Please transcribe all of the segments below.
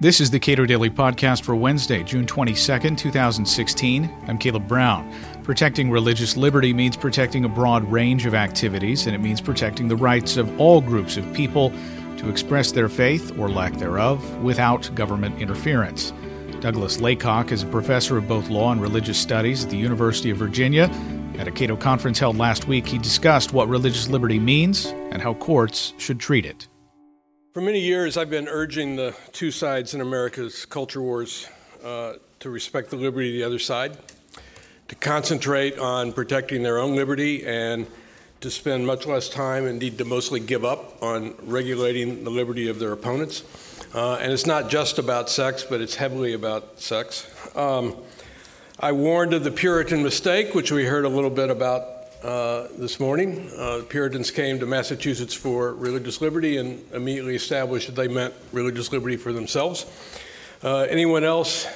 This is the Cato Daily Podcast for Wednesday, June 22nd, 2016. I'm Caleb Brown. Protecting religious liberty means protecting a broad range of activities, and it means protecting the rights of all groups of people to express their faith or lack thereof without government interference. Douglas Laycock is a professor of both law and religious studies at the University of Virginia. At a Cato conference held last week, he discussed what religious liberty means and how courts should treat it. For many years, I've been urging the two sides in America's culture wars uh, to respect the liberty of the other side, to concentrate on protecting their own liberty, and to spend much less time, indeed, to mostly give up on regulating the liberty of their opponents. Uh, and it's not just about sex, but it's heavily about sex. Um, I warned of the Puritan mistake, which we heard a little bit about uh, this morning. Uh, Puritans came to Massachusetts for religious liberty and immediately established that they meant religious liberty for themselves. Uh, anyone else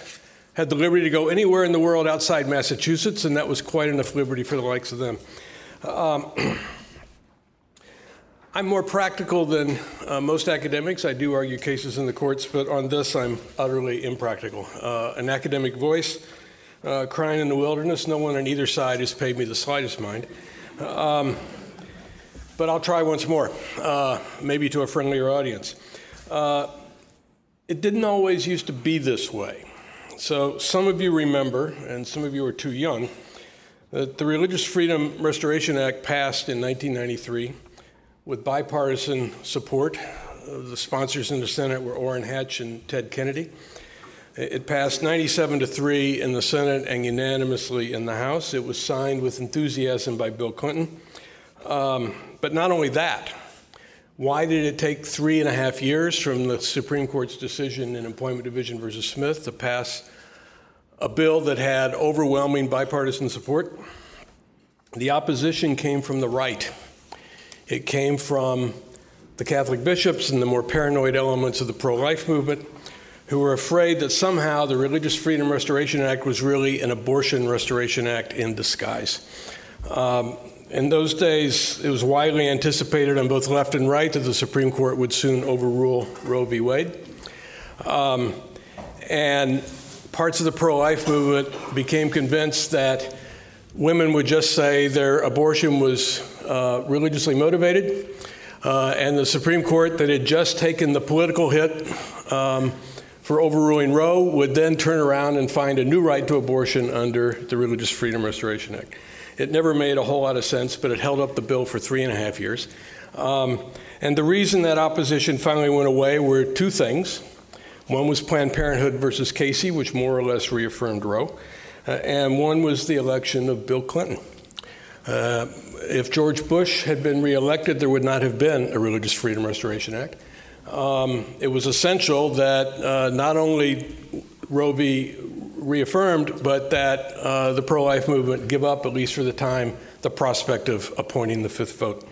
had the liberty to go anywhere in the world outside Massachusetts, and that was quite enough liberty for the likes of them. Um, I'm more practical than uh, most academics. I do argue cases in the courts, but on this, I'm utterly impractical. Uh, an academic voice uh, crying in the wilderness. No one on either side has paid me the slightest mind. Um, but I'll try once more, uh, maybe to a friendlier audience. Uh, it didn't always used to be this way. So some of you remember, and some of you are too young, that the Religious Freedom Restoration Act passed in 1993 with bipartisan support. The sponsors in the Senate were Orrin Hatch and Ted Kennedy. It passed 97 to 3 in the Senate and unanimously in the House. It was signed with enthusiasm by Bill Clinton. Um, but not only that, why did it take three and a half years from the Supreme Court's decision in Employment Division versus Smith to pass a bill that had overwhelming bipartisan support? The opposition came from the right. It came from the Catholic bishops and the more paranoid elements of the pro life movement who were afraid that somehow the Religious Freedom Restoration Act was really an abortion restoration act in disguise. Um, in those days, it was widely anticipated on both left and right that the Supreme Court would soon overrule Roe v. Wade. Um, and parts of the pro life movement became convinced that women would just say their abortion was uh, religiously motivated. Uh, and the Supreme Court that had just taken the political hit um, for overruling Roe would then turn around and find a new right to abortion under the Religious Freedom Restoration Act. It never made a whole lot of sense, but it held up the bill for three and a half years. Um, and the reason that opposition finally went away were two things. One was Planned Parenthood versus Casey, which more or less reaffirmed Roe, uh, and one was the election of Bill Clinton. Uh, if George Bush had been reelected, there would not have been a Religious Freedom Restoration Act um, it was essential that uh, not only Roe be reaffirmed, but that uh, the pro life movement give up, at least for the time, the prospect of appointing the fifth vote.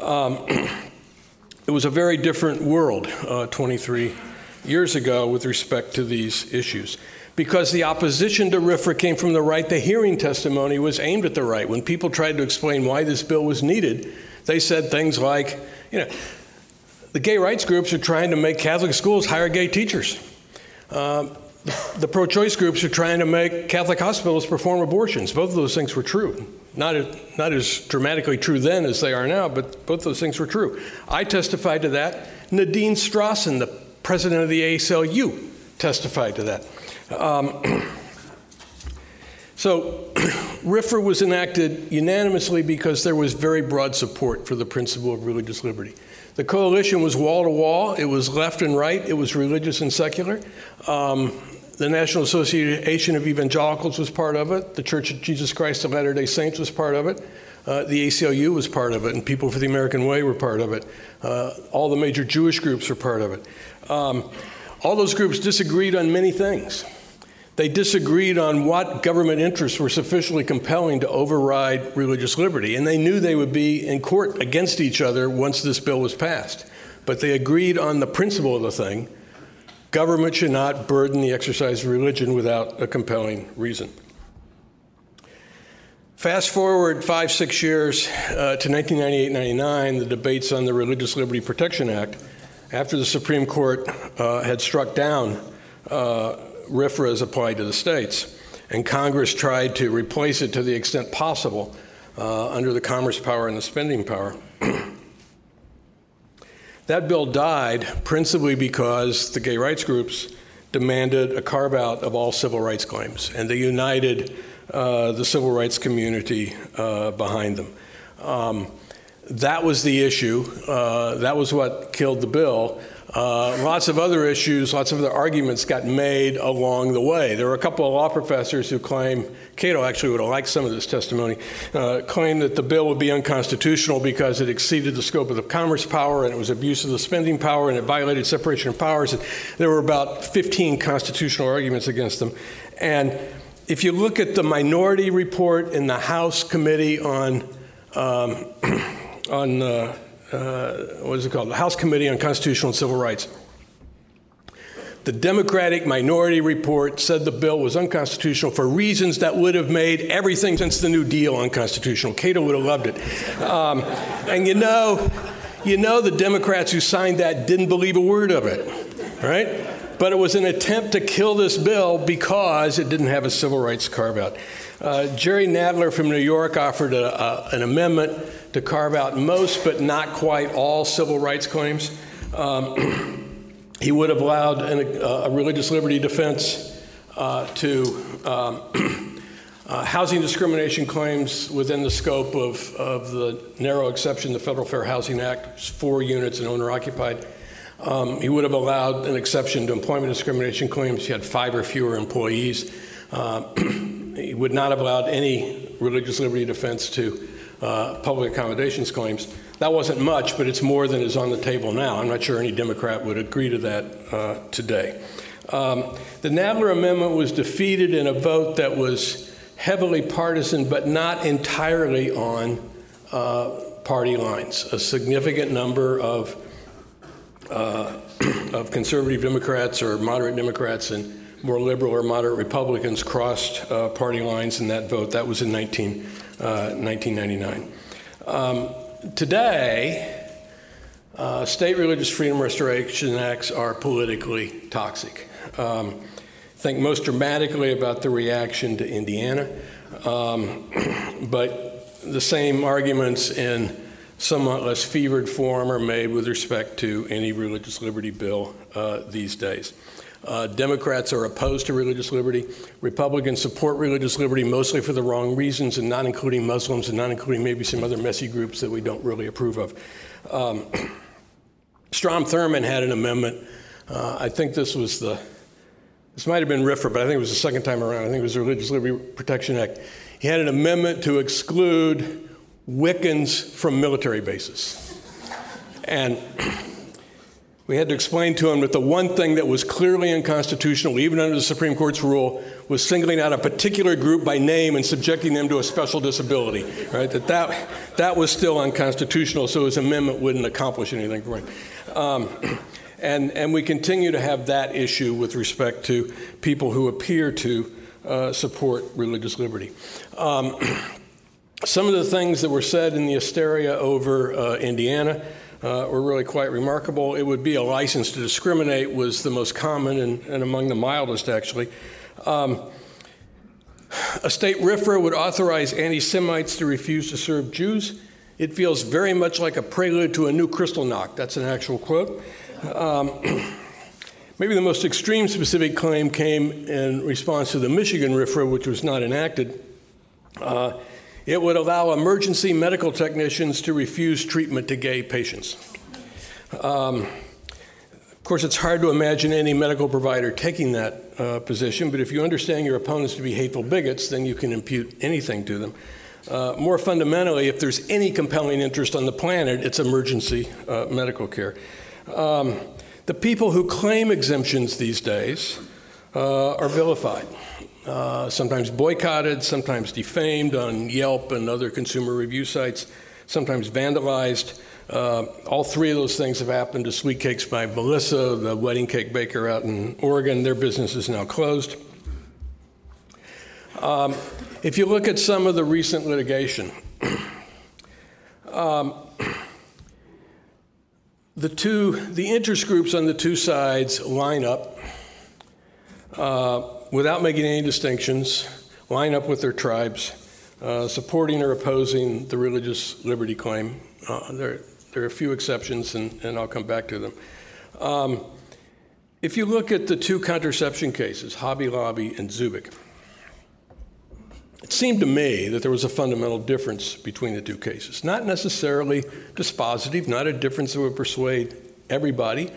Um, it was a very different world uh, 23 years ago with respect to these issues. Because the opposition to RFRA came from the right, the hearing testimony was aimed at the right. When people tried to explain why this bill was needed, they said things like, you know, the gay rights groups are trying to make Catholic schools hire gay teachers. Uh, the pro choice groups are trying to make Catholic hospitals perform abortions. Both of those things were true. Not as, not as dramatically true then as they are now, but both those things were true. I testified to that. Nadine Strossen, the president of the ACLU, testified to that. Um, so, RFRA was enacted unanimously because there was very broad support for the principle of religious liberty. The coalition was wall to wall. It was left and right. It was religious and secular. Um, the National Association of Evangelicals was part of it. The Church of Jesus Christ of Latter day Saints was part of it. Uh, the ACLU was part of it, and People for the American Way were part of it. Uh, all the major Jewish groups were part of it. Um, all those groups disagreed on many things. They disagreed on what government interests were sufficiently compelling to override religious liberty, and they knew they would be in court against each other once this bill was passed. But they agreed on the principle of the thing government should not burden the exercise of religion without a compelling reason. Fast forward five, six years uh, to 1998 99, the debates on the Religious Liberty Protection Act after the Supreme Court uh, had struck down uh, RFRA is applied to the states, and Congress tried to replace it to the extent possible uh, under the commerce power and the spending power. that bill died principally because the gay rights groups demanded a carve out of all civil rights claims, and they united uh, the civil rights community uh, behind them. Um, that was the issue. Uh, that was what killed the bill. Uh, lots of other issues, lots of other arguments got made along the way. There were a couple of law professors who claim, Cato actually would have liked some of this testimony, uh, claimed that the bill would be unconstitutional because it exceeded the scope of the commerce power and it was abuse of the spending power and it violated separation of powers. And there were about 15 constitutional arguments against them. And if you look at the minority report in the House Committee on um, on uh, uh, what is it called? The House Committee on Constitutional and Civil Rights. The Democratic minority report said the bill was unconstitutional for reasons that would have made everything since the New Deal unconstitutional. Cato would have loved it. Um, and you know, you know, the Democrats who signed that didn't believe a word of it, right? But it was an attempt to kill this bill because it didn't have a civil rights carve out. Uh, Jerry Nadler from New York offered a, a, an amendment to carve out most, but not quite all, civil rights claims. Um, he would have allowed an, a religious liberty defense uh, to um, uh, housing discrimination claims within the scope of, of the narrow exception, the Federal Fair Housing Act, four units and owner occupied. Um, he would have allowed an exception to employment discrimination claims. if He had five or fewer employees. Uh, he would not have allowed any religious liberty defense to uh, public accommodations claims. That wasn't much, but it's more than is on the table now. I'm not sure any Democrat would agree to that uh, today. Um, the Nadler Amendment was defeated in a vote that was heavily partisan, but not entirely on uh, party lines. A significant number of, uh, of conservative Democrats or moderate Democrats and more liberal or moderate Republicans crossed uh, party lines in that vote. That was in 19, uh, 1999. Um, today, uh, state religious freedom restoration acts are politically toxic. Um, think most dramatically about the reaction to Indiana, um, but the same arguments in somewhat less fevered form are made with respect to any religious liberty bill uh, these days. Uh, Democrats are opposed to religious liberty. Republicans support religious liberty mostly for the wrong reasons, and not including Muslims and not including maybe some other messy groups that we don't really approve of. Um, Strom Thurmond had an amendment. Uh, I think this was the, this might have been RFRA, but I think it was the second time around. I think it was the Religious Liberty Protection Act. He had an amendment to exclude Wiccans from military bases. And we had to explain to him that the one thing that was clearly unconstitutional, even under the Supreme Court's rule, was singling out a particular group by name and subjecting them to a special disability. Right? That that, that was still unconstitutional, so his amendment wouldn't accomplish anything for him. Um, and, and we continue to have that issue with respect to people who appear to uh, support religious liberty. Um, some of the things that were said in the hysteria over uh, Indiana uh, were really quite remarkable. It would be a license to discriminate was the most common and, and among the mildest, actually. Um, a state RFRA would authorize anti Semites to refuse to serve Jews. It feels very much like a prelude to a new Kristallnacht. That's an actual quote. Um, maybe the most extreme specific claim came in response to the Michigan RFRA, which was not enacted. Uh, it would allow emergency medical technicians to refuse treatment to gay patients. Um, of course, it's hard to imagine any medical provider taking that uh, position, but if you understand your opponents to be hateful bigots, then you can impute anything to them. Uh, more fundamentally, if there's any compelling interest on the planet, it's emergency uh, medical care. Um, the people who claim exemptions these days uh, are vilified. Uh, sometimes boycotted, sometimes defamed on Yelp and other consumer review sites, sometimes vandalized. Uh, all three of those things have happened to Sweet Cakes by Melissa, the wedding cake baker out in Oregon. Their business is now closed. Um, if you look at some of the recent litigation, um, the two, the interest groups on the two sides line up uh, without making any distinctions, line up with their tribes, uh, supporting or opposing the religious liberty claim. Uh, there, there are a few exceptions, and, and I'll come back to them. Um, if you look at the two contraception cases, Hobby Lobby and Zubik, it seemed to me that there was a fundamental difference between the two cases. Not necessarily dispositive, not a difference that would persuade everybody,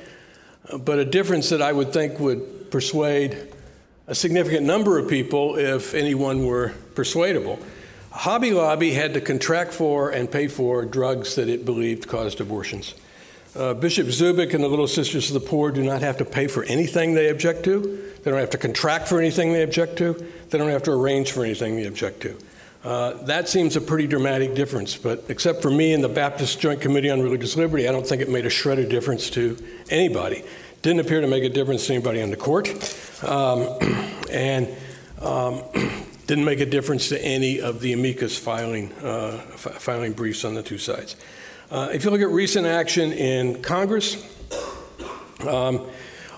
but a difference that I would think would persuade a significant number of people if anyone were persuadable. Hobby Lobby had to contract for and pay for drugs that it believed caused abortions. Uh, Bishop Zubik and the Little Sisters of the Poor do not have to pay for anything they object to. They don't have to contract for anything they object to. They don't have to arrange for anything they object to. Uh, that seems a pretty dramatic difference, but except for me and the Baptist Joint Committee on Religious Liberty, I don't think it made a shred of difference to anybody. Didn't appear to make a difference to anybody on the court, um, and um, didn't make a difference to any of the amicus filing, uh, f- filing briefs on the two sides. Uh, if you look at recent action in Congress, um,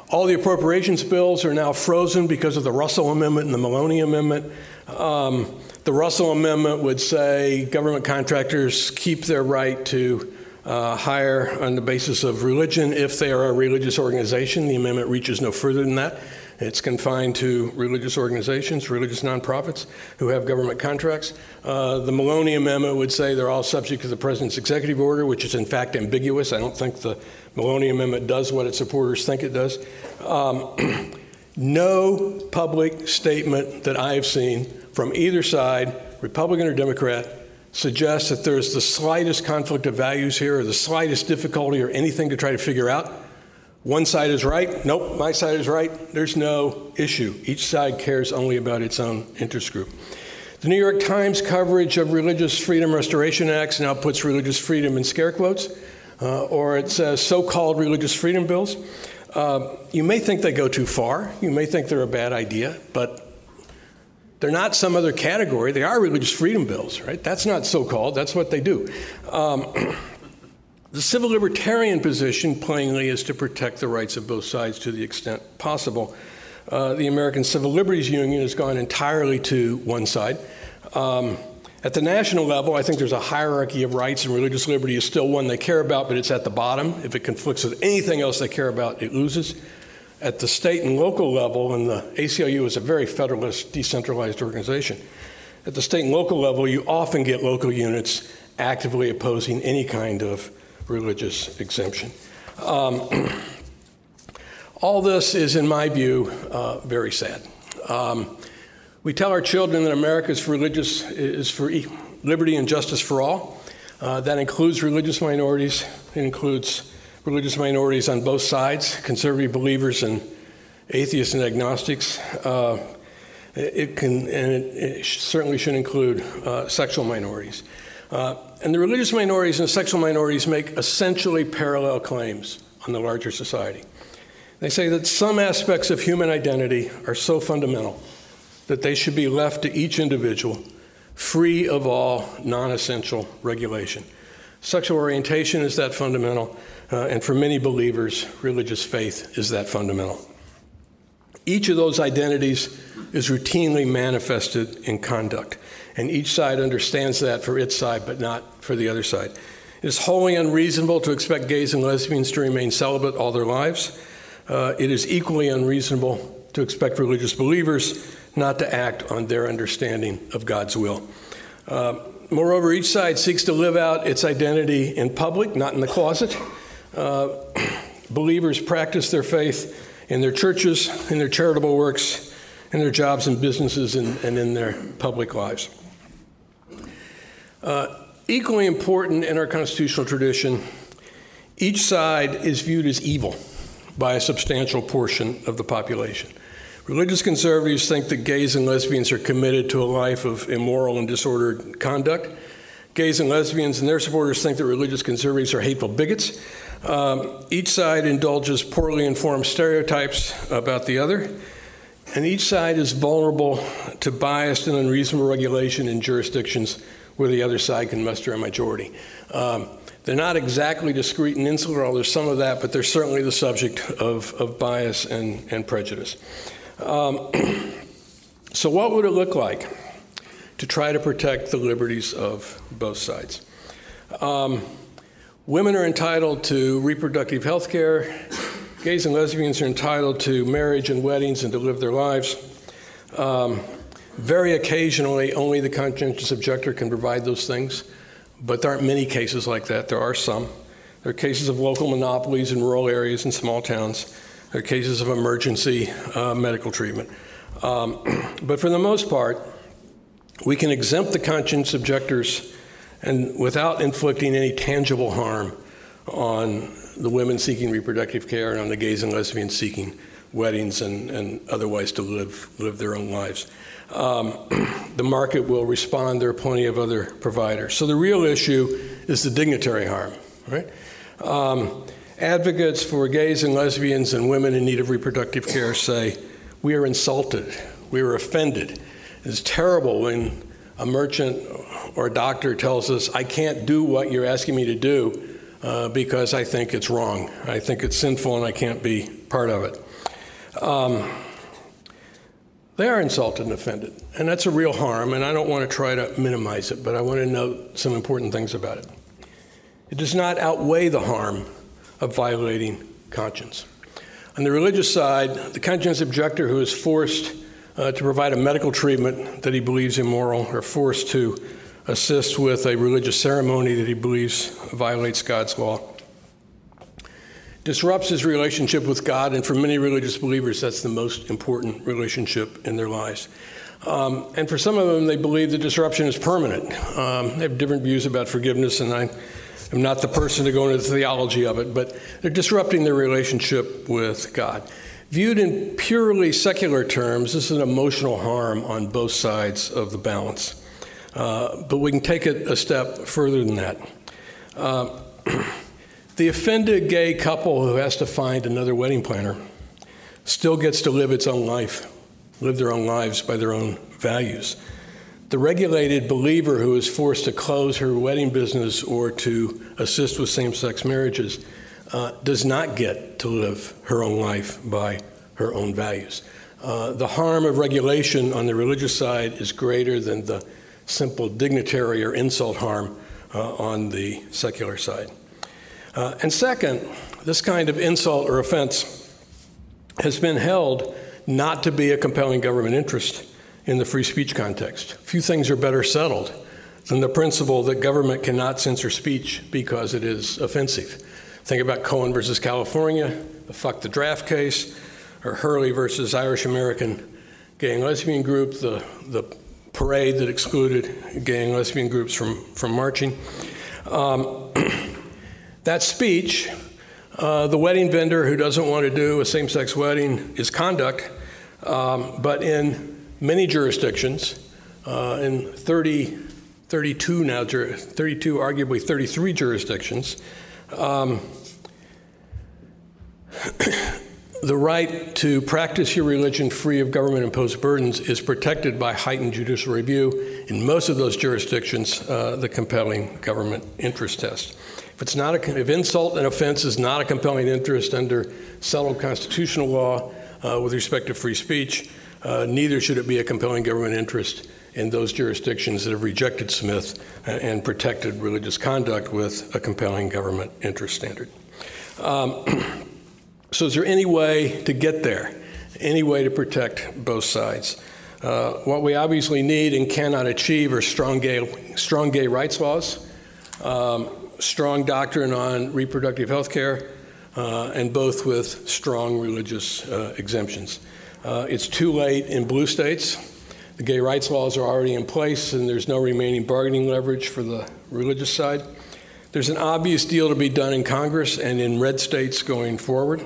all the appropriations bills are now frozen because of the Russell Amendment and the Maloney Amendment. Um, the Russell Amendment would say government contractors keep their right to uh, hire on the basis of religion if they are a religious organization. The amendment reaches no further than that. It's confined to religious organizations, religious nonprofits who have government contracts. Uh, the Maloney Amendment would say they're all subject to the president's executive order, which is in fact ambiguous. I don't think the Maloney Amendment does what its supporters think it does. Um, no public statement that I have seen from either side, Republican or Democrat, suggests that there's the slightest conflict of values here or the slightest difficulty or anything to try to figure out. One side is right. Nope, my side is right. There's no issue. Each side cares only about its own interest group. The New York Times coverage of Religious Freedom Restoration Acts now puts religious freedom in scare quotes, uh, or it says so called religious freedom bills. Uh, you may think they go too far. You may think they're a bad idea, but they're not some other category. They are religious freedom bills, right? That's not so called, that's what they do. Um, The civil libertarian position, plainly, is to protect the rights of both sides to the extent possible. Uh, the American Civil Liberties Union has gone entirely to one side. Um, at the national level, I think there's a hierarchy of rights, and religious liberty is still one they care about, but it's at the bottom. If it conflicts with anything else they care about, it loses. At the state and local level, and the ACLU is a very federalist, decentralized organization, at the state and local level, you often get local units actively opposing any kind of religious exemption. Um, all this is, in my view, uh, very sad. Um, we tell our children that America's religious is for liberty and justice for all. Uh, that includes religious minorities. It includes religious minorities on both sides, conservative believers and atheists and agnostics. Uh, it can, and it, it, certainly should include uh, sexual minorities. Uh, and the religious minorities and sexual minorities make essentially parallel claims on the larger society. They say that some aspects of human identity are so fundamental that they should be left to each individual free of all non essential regulation. Sexual orientation is that fundamental, uh, and for many believers, religious faith is that fundamental. Each of those identities is routinely manifested in conduct and each side understands that for its side, but not for the other side. It is wholly unreasonable to expect gays and lesbians to remain celibate all their lives. Uh, it is equally unreasonable to expect religious believers not to act on their understanding of God's will. Uh, moreover, each side seeks to live out its identity in public, not in the closet. Uh, believers practice their faith in their churches, in their charitable works, in their jobs and businesses, and, and in their public lives. Uh, equally important in our constitutional tradition, each side is viewed as evil by a substantial portion of the population. Religious conservatives think that gays and lesbians are committed to a life of immoral and disordered conduct. Gays and lesbians and their supporters think that religious conservatives are hateful bigots. Um, each side indulges poorly informed stereotypes about the other, and each side is vulnerable to biased and unreasonable regulation in jurisdictions where the other side can muster a majority. Um, They're not exactly discreet and insular, there's some of that, but they're certainly the subject of, of bias and, and prejudice. Um, so, what would it look like to try to protect the liberties of both sides? Um, women are entitled to reproductive health care. Gays and lesbians are entitled to marriage and weddings and to live their lives. Um, very occasionally, only the conscientious objector can provide those things, but there aren't many cases like that. There are some. There are cases of local monopolies in rural areas and small towns. Are cases of emergency uh, medical treatment. Um, but for the most part, we can exempt the conscience objectors and without inflicting any tangible harm on the women seeking reproductive care and on the gays and lesbians seeking weddings and, and otherwise to live, live their own lives. Um, the market will respond. There are plenty of other providers. So the real issue is the dignitary harm, right? Um, advocates for gays and lesbians and women in need of reproductive care say, We are insulted, we are offended. It's terrible when a merchant or a doctor tells us, I can't do what you're asking me to do uh, because I think it's wrong. I think it's sinful and I can't be part of it. Um, they are insulted and offended, and that's a real harm, and I don't want to try to minimize it, but I want to note some important things about it. It does not outweigh the harm of violating conscience. On the religious side, the conscience objector who is forced uh, to provide a medical treatment that he believes immoral or forced to assist with a religious ceremony that he believes violates God's law disrupts his relationship with God, and for many religious believers, that's the most important relationship in their lives. Um, and for some of them, they believe the disruption is permanent. Um, they have different views about forgiveness, and I am not the person to go into the theology of it, but they're disrupting their relationship with God. Viewed in purely secular terms, this is an emotional harm on both sides of the balance. Uh, but we can take it a step further than that. Uh, The offended gay couple who has to find another wedding planner still gets to live its own life, live their own lives by their own values. The regulated believer who is forced to close her wedding business or to assist with same sex marriages uh, does not get to live her own life by her own values. Uh, the harm of regulation on the religious side is greater than the simple dignitary or insult harm uh, on the secular side. Uh, and second, this kind of insult or offense has been held not to be a compelling government interest in the free speech context. Few things are better settled than the principle that government cannot censor speech because it is offensive. Think about Cohen versus California, the Fuck the Draft case, or Hurley versus Irish American Gay and Lesbian Group, the, the parade that excluded gay and lesbian groups from, from marching. Um, That speech, uh, the wedding vendor who doesn't want to do a same sex wedding is conduct, um, but in many jurisdictions, uh, in 30, 32 now, 32, arguably 33 jurisdictions, um, the right to practice your religion free of government imposed burdens is protected by heightened judicial review. In most of those jurisdictions, uh, the compelling government interest test. If it's not a, if insult and offense is not a compelling interest under settled constitutional law uh, with respect to free speech, uh, neither should it be a compelling government interest in those jurisdictions that have rejected Smith and protected religious conduct with a compelling government interest standard. Um, so, is there any way to get there? Any way to protect both sides? Uh, what we obviously need and cannot achieve are strong gay, strong gay rights laws. Um, strong doctrine on reproductive health care, uh, and both with strong religious uh, exemptions. Uh, it's too late in blue states. The gay rights laws are already in place, and there's no remaining bargaining leverage for the religious side. There's an obvious deal to be done in Congress and in red states going forward.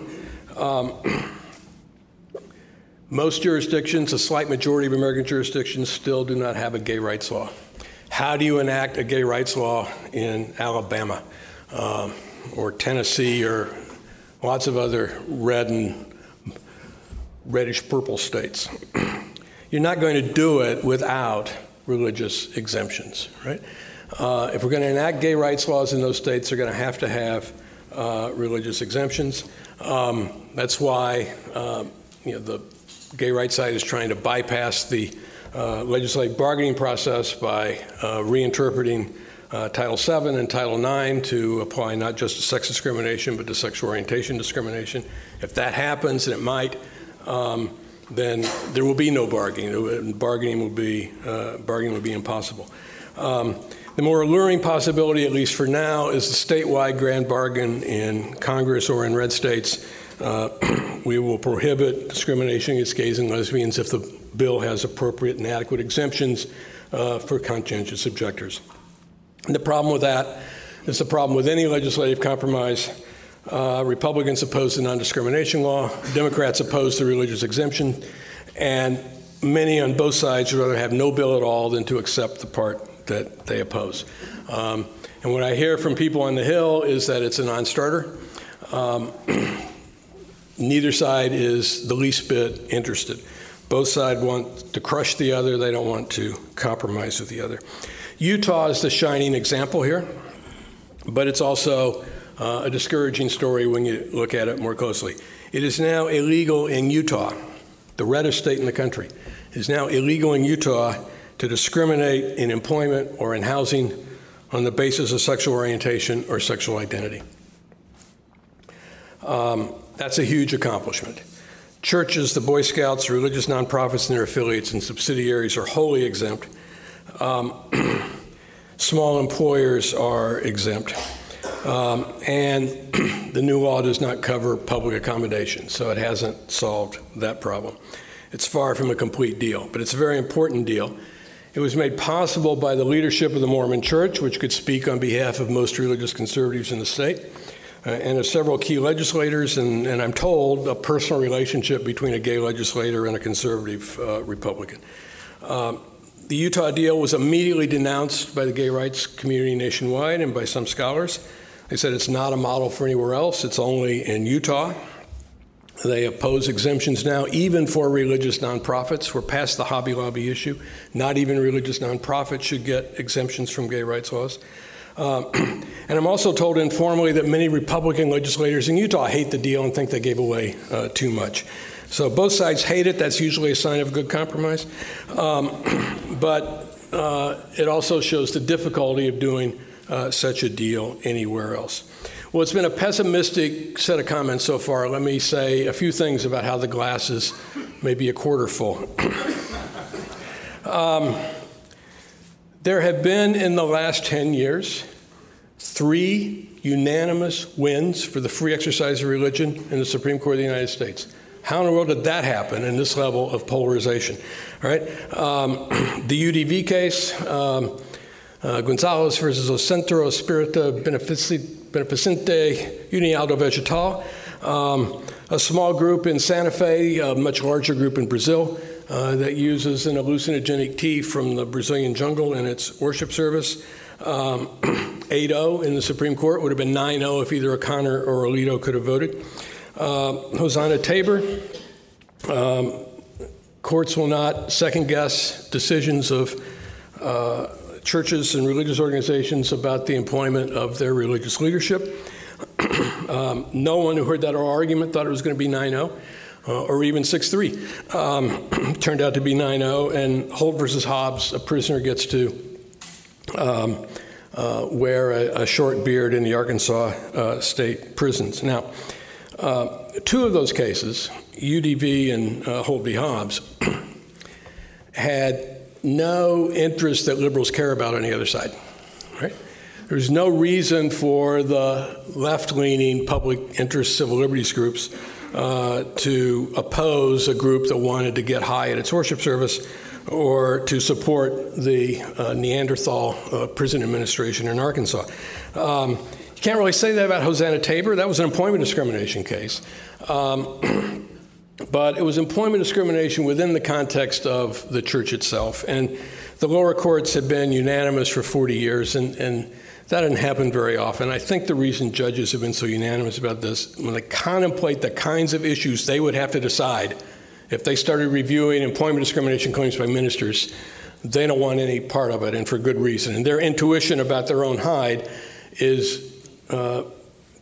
Um, most jurisdictions, a slight majority of American jurisdictions, still do not have a gay rights law. How do you enact a gay rights law in Alabama um, or Tennessee or lots of other red and reddish purple states? You're not going to do it without religious exemptions, right? Uh, if we're going to enact gay rights laws in those states, they're going to have to have uh, religious exemptions. Um, that's why uh, you know, the gay rights side is trying to bypass the uh, legislative bargaining process by uh, reinterpreting uh, Title VII and Title IX to apply not just to sex discrimination but to sexual orientation discrimination. If that happens, and it might, um, then there will be no bargaining. Bargaining will be uh, bargaining will be impossible. Um, the more alluring possibility, at least for now, is the statewide grand bargain in Congress or in red states. Uh, we will prohibit discrimination against gays and lesbians if the bill has appropriate and adequate exemptions uh, for conscientious objectors. And the problem with that is the problem with any legislative compromise. Uh, Republicans oppose the non discrimination law, Democrats oppose the religious exemption, and many on both sides would rather have no bill at all than to accept the part that they oppose. Um, and what I hear from people on the Hill is that it's a non starter. Um, neither side is the least bit interested. Both sides want to crush the other, they don't want to compromise with the other. Utah is the shining example here, but it's also uh, a discouraging story when you look at it more closely. It is now illegal in Utah, the reddest state in the country. It is now illegal in Utah to discriminate in employment or in housing on the basis of sexual orientation or sexual identity. Um, that's a huge accomplishment. Churches, the Boy Scouts, religious nonprofits, and their affiliates and subsidiaries are wholly exempt. Um, small employers are exempt. Um, and the new law does not cover public accommodation, so it hasn't solved that problem. It's far from a complete deal, but it's a very important deal it was made possible by the leadership of the Mormon Church, which could speak on behalf of most religious conservatives in the state, uh, and of several key legislators, and, and, I'm told a personal relationship between a gay legislator and a conservative uh, Republican. Um, the Utah deal was immediately denounced by the gay rights community nationwide and by some scholars. They said it's not a model for anywhere else, it's only in Utah. They oppose exemptions now, even for religious nonprofits. We're past the Hobby Lobby issue. Not even religious nonprofits should get exemptions from gay rights laws. Um, and I'm also told informally that many Republican legislators in Utah hate the deal and think they gave away uh, too much. So both sides hate it. That's usually a sign of good compromise. Um, but uh, it also shows the difficulty of doing uh, such a deal anywhere else. Well, it's been a pessimistic set of comments so far. Let me say a few things about how the glass is maybe a quarter full. um, there have been in the last 10 years three unanimous wins for the free exercise of religion in the Supreme Court of the United States. How in the world did that happen in this level of polarization? All right, um, the UDV case, um, uh, Gonzales versus O Centro Espírita Beneficente União Vegetal, um, a small group in Santa Fe, a much larger group in Brazil uh, that uses an hallucinogenic tea from the Brazilian jungle in its worship service. Um, 8 0 in the Supreme Court would have been 9 0 if either O'Connor or Alito could have voted. Uh, Hosanna Tabor, um, courts will not second guess decisions of uh, churches and religious organizations about the employment of their religious leadership. um, no one who heard that oral argument thought it was going to be 9 0. Uh, or even 6 3. Um, turned out to be 9 0, and Holt versus Hobbs, a prisoner gets to um, uh, wear a, a, short beard in the Arkansas uh, state prisons. Now, uh, two of those cases, UDV and uh, Holt v. Hobbs, had no interest that liberals care about on the other side. Right? There's no reason for the left leaning public interest civil liberties groups uh, to oppose a group that wanted to get high at its worship service or to support the uh, Neanderthal uh, prison administration in Arkansas. Um, can't really say that about Hosanna Tabor. That was an employment discrimination case. Um, but it was employment discrimination within the context of the church itself. And the lower courts have been unanimous for 40 years, and, and that doesn't happen very often. I think the reason judges have been so unanimous about this, when they contemplate the kinds of issues they would have to decide if they started reviewing employment discrimination claims by ministers, they don't want any part of it, and for good reason. And their intuition about their own hide is uh,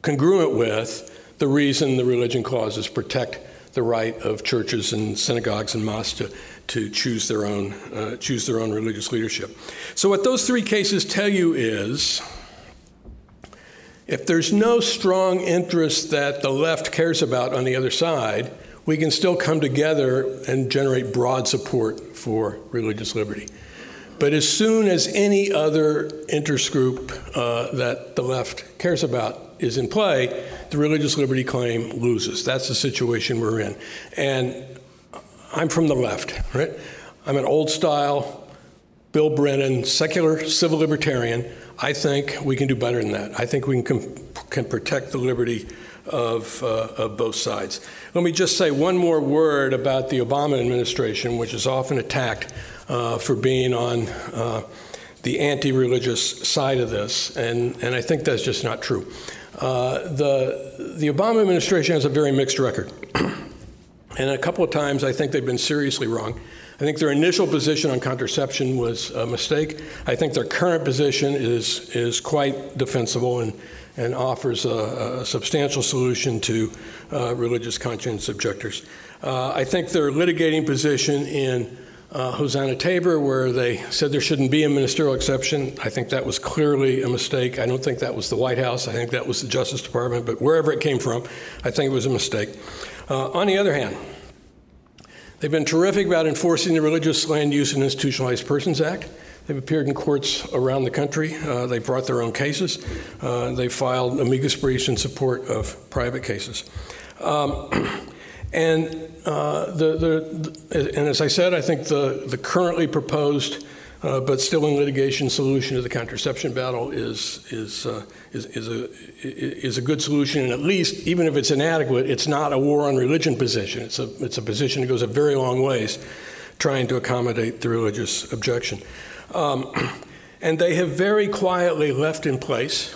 congruent with the reason the religion clauses protect the right of churches and synagogues and mosques to, to choose, their own, uh, choose their own religious leadership. So, what those three cases tell you is if there's no strong interest that the left cares about on the other side, we can still come together and generate broad support for religious liberty. But as soon as any other interest group uh, that the left cares about is in play, the religious liberty claim loses. That's the situation we're in. And I'm from the left, right? I'm an old style, Bill Brennan, secular civil libertarian. I think we can do better than that. I think we can, can protect the liberty of, uh, of both sides. Let me just say one more word about the Obama administration, which is often attacked uh, for being on uh, the anti religious side of this, and, and I think that's just not true. Uh, the, the Obama administration has a very mixed record. and a couple of times I think they've been seriously wrong. I think their initial position on contraception was a mistake. I think their current position is, is quite defensible and, and offers a, a substantial solution to uh, religious conscience objectors. Uh, I think their litigating position in uh, Hosanna Tabor, where they said there shouldn't be a ministerial exception. I think that was clearly a mistake. I don't think that was the White House. I think that was the Justice Department. But wherever it came from, I think it was a mistake. Uh, on the other hand, they've been terrific about enforcing the Religious Land Use and Institutionalized Persons Act. They've appeared in courts around the country. Uh, they brought their own cases. Uh, they filed amicus briefs in support of private cases. Um, And uh, the, the, and as I said, I think the, the currently proposed uh, but still in litigation solution to the contraception battle is, is, uh, is, is, a, is a good solution. And at least, even if it's inadequate, it's not a war on religion position. It's a, it's a position that goes a very long ways trying to accommodate the religious objection. Um, and they have very quietly left in place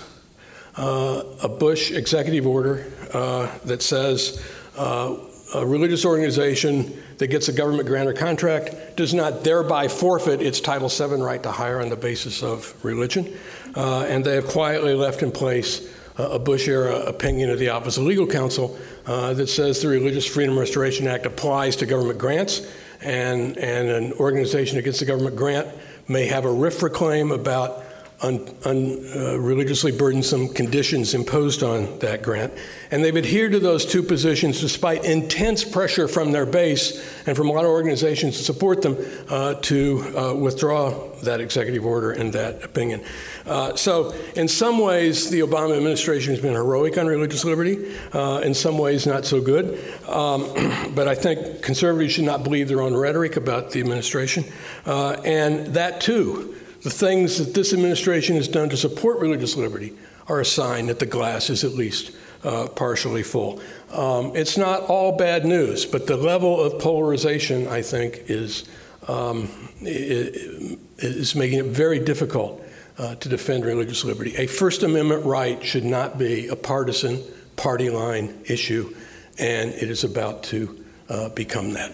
uh, a Bush executive order uh, that says uh, a religious organization that gets a government grant or contract does not thereby forfeit its Title VII right to hire on the basis of religion. Uh, and they have quietly left in place a Bush era opinion of the Office of Legal Counsel uh, that says the Religious Freedom Restoration Act applies to government grants, and, and an organization that gets a government grant may have a RFRA claim about un, un, uh, religiously burdensome conditions imposed on that grant. And they've adhered to those two positions despite intense pressure from their base and from a lot of organizations to support them uh, to uh, withdraw that executive order and that opinion. Uh, so, in some ways, the Obama administration has been heroic on religious liberty. Uh, in some ways, not so good. Um, but I think conservatives should not believe their own rhetoric about the administration. Uh, and that, too, the things that this administration has done to support religious liberty are a sign that the glass is at least uh, partially full. Um, it's not all bad news, but the level of polarization, I think, is, um, is making it very difficult uh, to defend religious liberty. A First Amendment right should not be a partisan, party line issue, and it is about to uh, become that.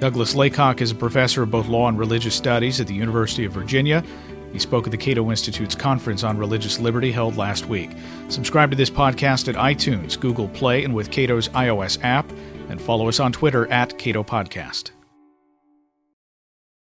Douglas Laycock is a professor of both law and religious studies at the University of Virginia. He spoke at the Cato Institute's conference on religious liberty held last week. Subscribe to this podcast at iTunes, Google Play, and with Cato's iOS app, and follow us on Twitter at Cato Podcast.